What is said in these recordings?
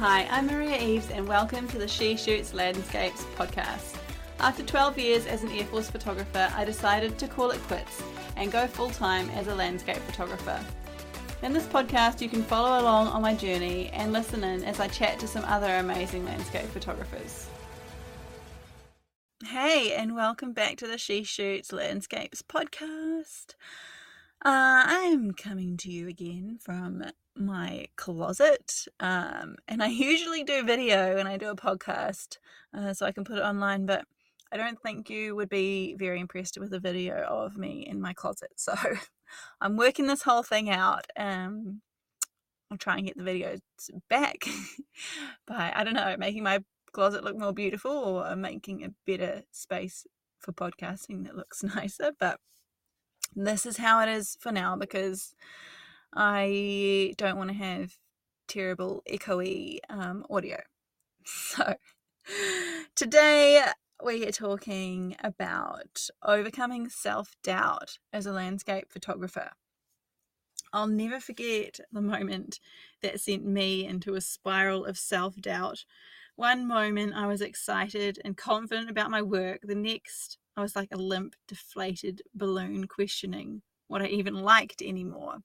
Hi, I'm Maria Eves, and welcome to the She Shoots Landscapes podcast. After 12 years as an Air Force photographer, I decided to call it quits and go full time as a landscape photographer. In this podcast, you can follow along on my journey and listen in as I chat to some other amazing landscape photographers. Hey, and welcome back to the She Shoots Landscapes podcast. Uh, I'm coming to you again from my closet, um, and I usually do video and I do a podcast uh, so I can put it online, but I don't think you would be very impressed with a video of me in my closet. So I'm working this whole thing out. Um, I'll try and get the videos back by, I don't know, making my closet look more beautiful or making a better space for podcasting that looks nicer. But this is how it is for now because I don't want to have terrible echoey um, audio. So today we are talking about overcoming self doubt as a landscape photographer. I'll never forget the moment that sent me into a spiral of self doubt. One moment I was excited and confident about my work, the next I was like a limp, deflated balloon questioning what I even liked anymore.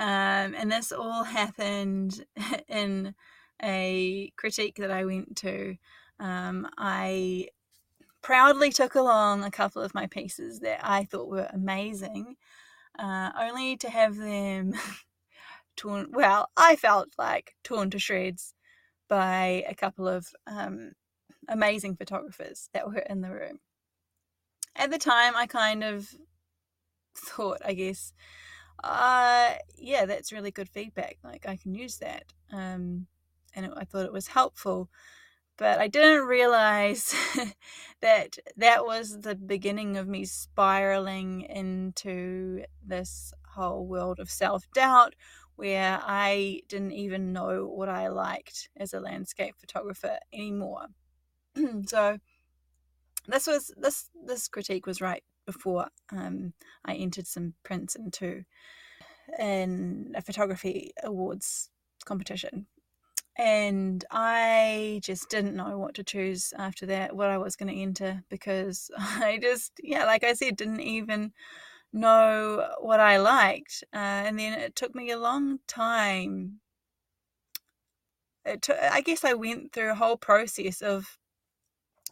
Um, and this all happened in a critique that I went to. Um, I proudly took along a couple of my pieces that I thought were amazing, uh, only to have them torn. Well, I felt like torn to shreds by a couple of um, amazing photographers that were in the room. At the time, I kind of thought, I guess, uh, yeah, that's really good feedback. Like, I can use that. Um, and it, I thought it was helpful. But I didn't realize that that was the beginning of me spiraling into this whole world of self doubt where I didn't even know what I liked as a landscape photographer anymore. so this was this this critique was right before um, I entered some prints into in a photography awards competition. And I just didn't know what to choose after that, what I was going to enter, because I just, yeah, like I said, didn't even know what I liked. Uh, and then it took me a long time. It took, I guess I went through a whole process of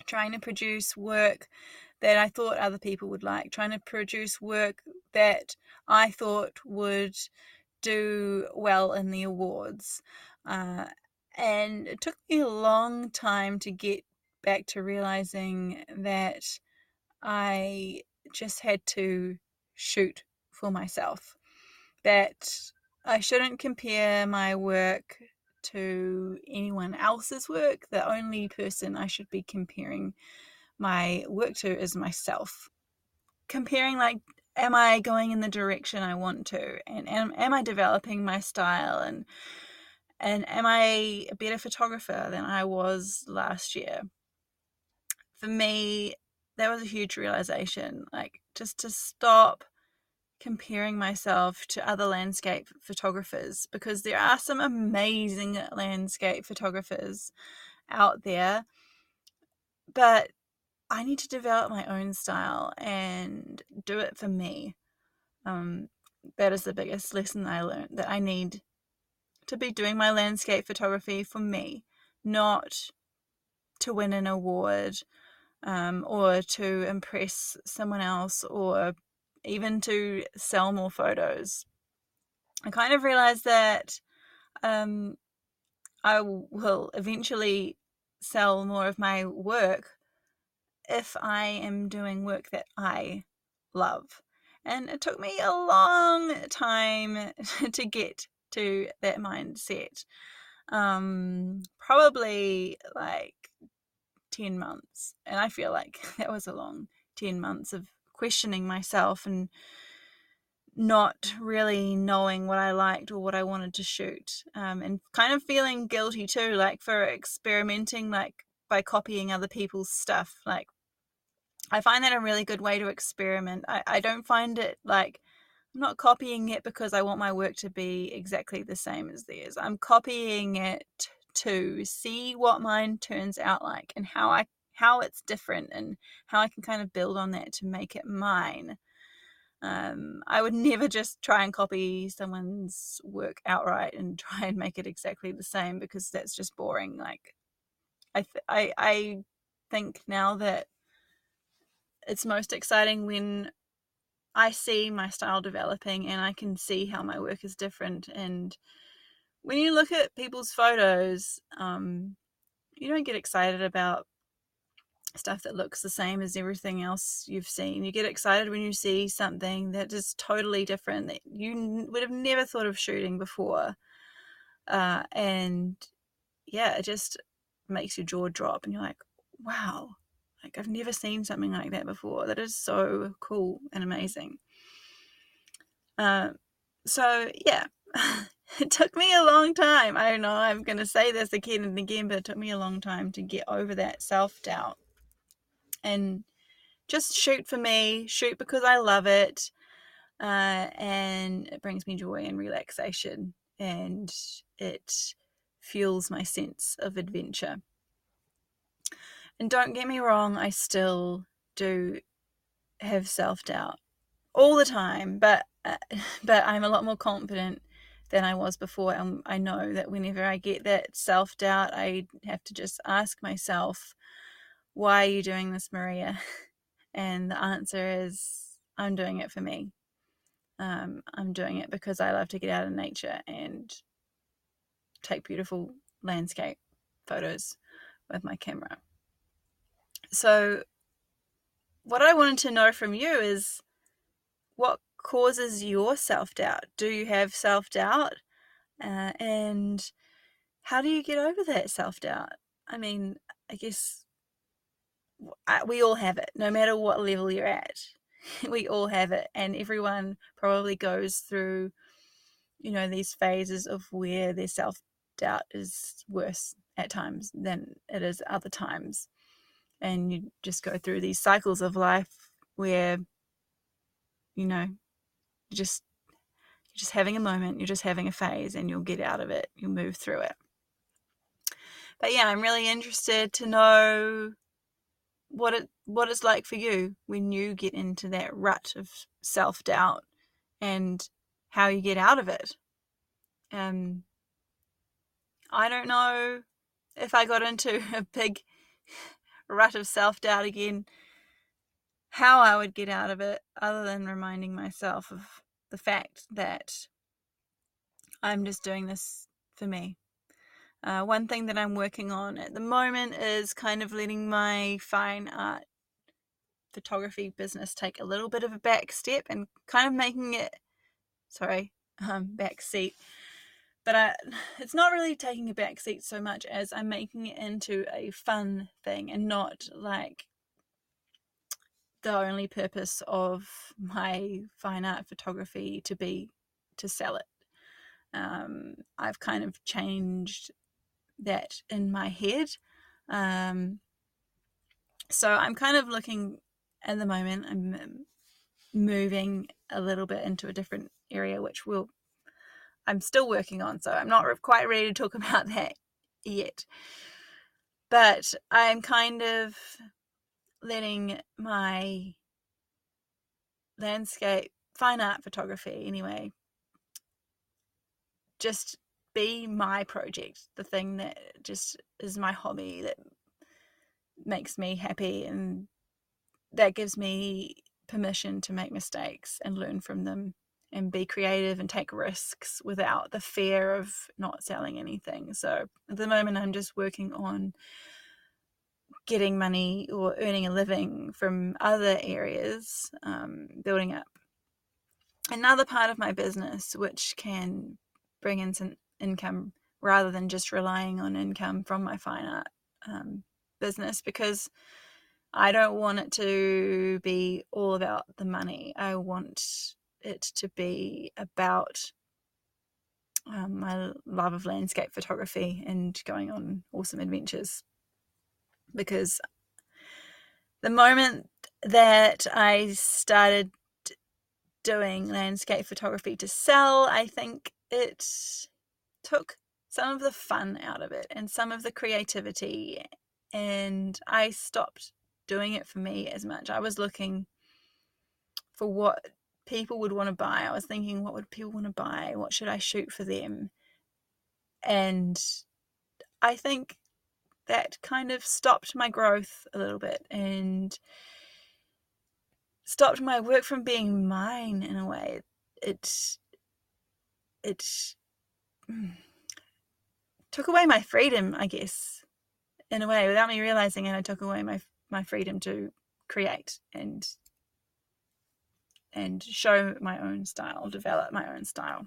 trying to produce work that I thought other people would like, trying to produce work that I thought would do well in the awards. Uh, and it took me a long time to get back to realizing that I just had to shoot for myself, that I shouldn't compare my work to anyone else's work. The only person I should be comparing my work to is myself. Comparing, like, am I going in the direction I want to? And am, am I developing my style? And and am I a better photographer than I was last year? For me, that was a huge realization. Like, just to stop comparing myself to other landscape photographers because there are some amazing landscape photographers out there. But I need to develop my own style and do it for me. Um, that is the biggest lesson I learned that I need to be doing my landscape photography for me, not to win an award um, or to impress someone else or even to sell more photos. I kind of realized that um, I will eventually sell more of my work if I am doing work that I love. And it took me a long time to get to that mindset. Um, probably like 10 months. And I feel like that was a long 10 months of questioning myself and not really knowing what I liked or what I wanted to shoot, um, and kind of feeling guilty too, like for experimenting, like by copying other people's stuff. Like, I find that a really good way to experiment. I, I don't find it like I'm not copying it because I want my work to be exactly the same as theirs. I'm copying it to see what mine turns out like and how I how it's different and how I can kind of build on that to make it mine. Um, I would never just try and copy someone's work outright and try and make it exactly the same because that's just boring. Like, I th- I I think now that it's most exciting when I see my style developing and I can see how my work is different. And when you look at people's photos, um, you don't get excited about stuff that looks the same as everything else you've seen. You get excited when you see something that is totally different that you would have never thought of shooting before. Uh, and yeah, it just makes your jaw drop and you're like, wow, like I've never seen something like that before. That is so cool and amazing. Uh, so yeah, it took me a long time. I don't know. I'm going to say this again and again, but it took me a long time to get over that self doubt and just shoot for me, shoot because I love it. Uh, and it brings me joy and relaxation, and it fuels my sense of adventure. And don't get me wrong, I still do have self doubt all the time, but uh, but I'm a lot more confident than I was before. And I know that whenever I get that self doubt, I have to just ask myself, why are you doing this, Maria? And the answer is, I'm doing it for me. Um, I'm doing it because I love to get out in nature and take beautiful landscape photos with my camera. So, what I wanted to know from you is what causes your self doubt? Do you have self doubt? Uh, and how do you get over that self doubt? I mean, I guess we all have it, no matter what level you're at. we all have it, and everyone probably goes through, you know, these phases of where their self doubt is worse at times than it is other times. And you just go through these cycles of life where, you know, you just you're just having a moment, you're just having a phase, and you'll get out of it. You'll move through it. But yeah, I'm really interested to know what it what it's like for you when you get into that rut of self doubt and how you get out of it. Um, I don't know if I got into a big rut of self doubt again, how I would get out of it, other than reminding myself of the fact that I'm just doing this for me. Uh, one thing that I'm working on at the moment is kind of letting my fine art photography business take a little bit of a back step and kind of making it, sorry, um, back seat. But I, it's not really taking a back seat so much as I'm making it into a fun thing and not like the only purpose of my fine art photography to be to sell it. Um, I've kind of changed that in my head. Um, so I'm kind of looking at the moment, I'm moving a little bit into a different area, which will I'm still working on. So I'm not quite ready to talk about that yet. But I'm kind of letting my landscape fine art photography anyway just be my project, the thing that just is my hobby that makes me happy and that gives me permission to make mistakes and learn from them and be creative and take risks without the fear of not selling anything. So at the moment, I'm just working on getting money or earning a living from other areas, um, building up another part of my business which can bring in some income rather than just relying on income from my fine art um, business because I don't want it to be all about the money. I want it to be about um, my love of landscape photography and going on awesome adventures. Because the moment that I started doing landscape photography to sell, I think it took some of the fun out of it and some of the creativity. And I stopped doing it for me as much. I was looking for what people would want to buy. I was thinking, what would people want to buy? What should I shoot for them? And I think that kind of stopped my growth a little bit and stopped my work from being mine in a way. It it took away my freedom, I guess, in a way, without me realizing it. I took away my my freedom to create and and show my own style, develop my own style.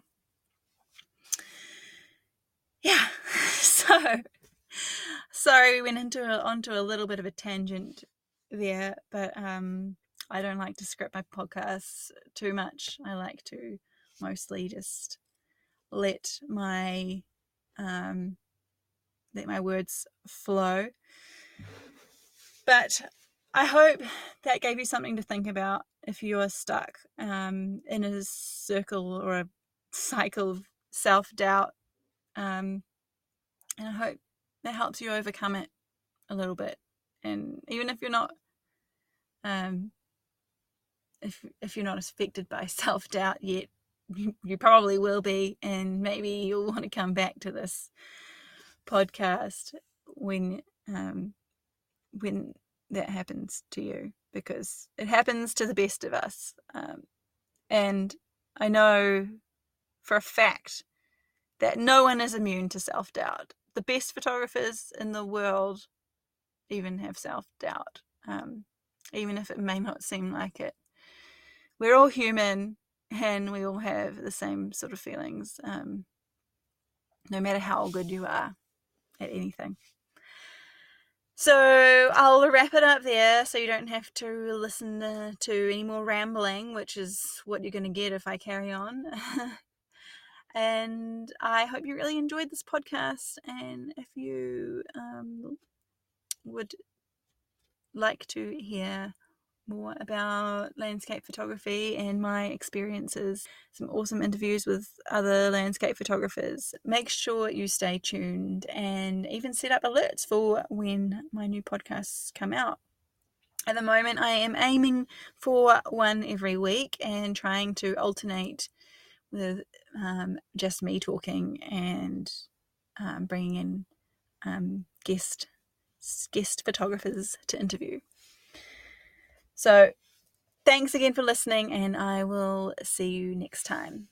Yeah, so sorry we went into a, onto a little bit of a tangent there, but um, I don't like to script my podcasts too much. I like to mostly just let my um, let my words flow. But I hope that gave you something to think about if you are stuck um, in a circle or a cycle of self doubt. Um, and I hope that helps you overcome it a little bit. And even if you're not, um, if if you're not affected by self doubt yet, you, you probably will be, and maybe you'll want to come back to this podcast when um, when that happens to you because it happens to the best of us. Um, and I know for a fact that no one is immune to self doubt. The best photographers in the world even have self doubt, um, even if it may not seem like it. We're all human and we all have the same sort of feelings, um, no matter how good you are at anything. So I'll wrap it up there so you don't have to listen to any more rambling, which is what you're going to get if I carry on. and I hope you really enjoyed this podcast. And if you um, would like to hear more about landscape photography and my experiences, some awesome interviews with other landscape photographers. Make sure you stay tuned and even set up alerts for when my new podcasts come out. At the moment, I am aiming for one every week and trying to alternate with um, just me talking and um, bringing in um, guest guest photographers to interview. So, thanks again for listening, and I will see you next time.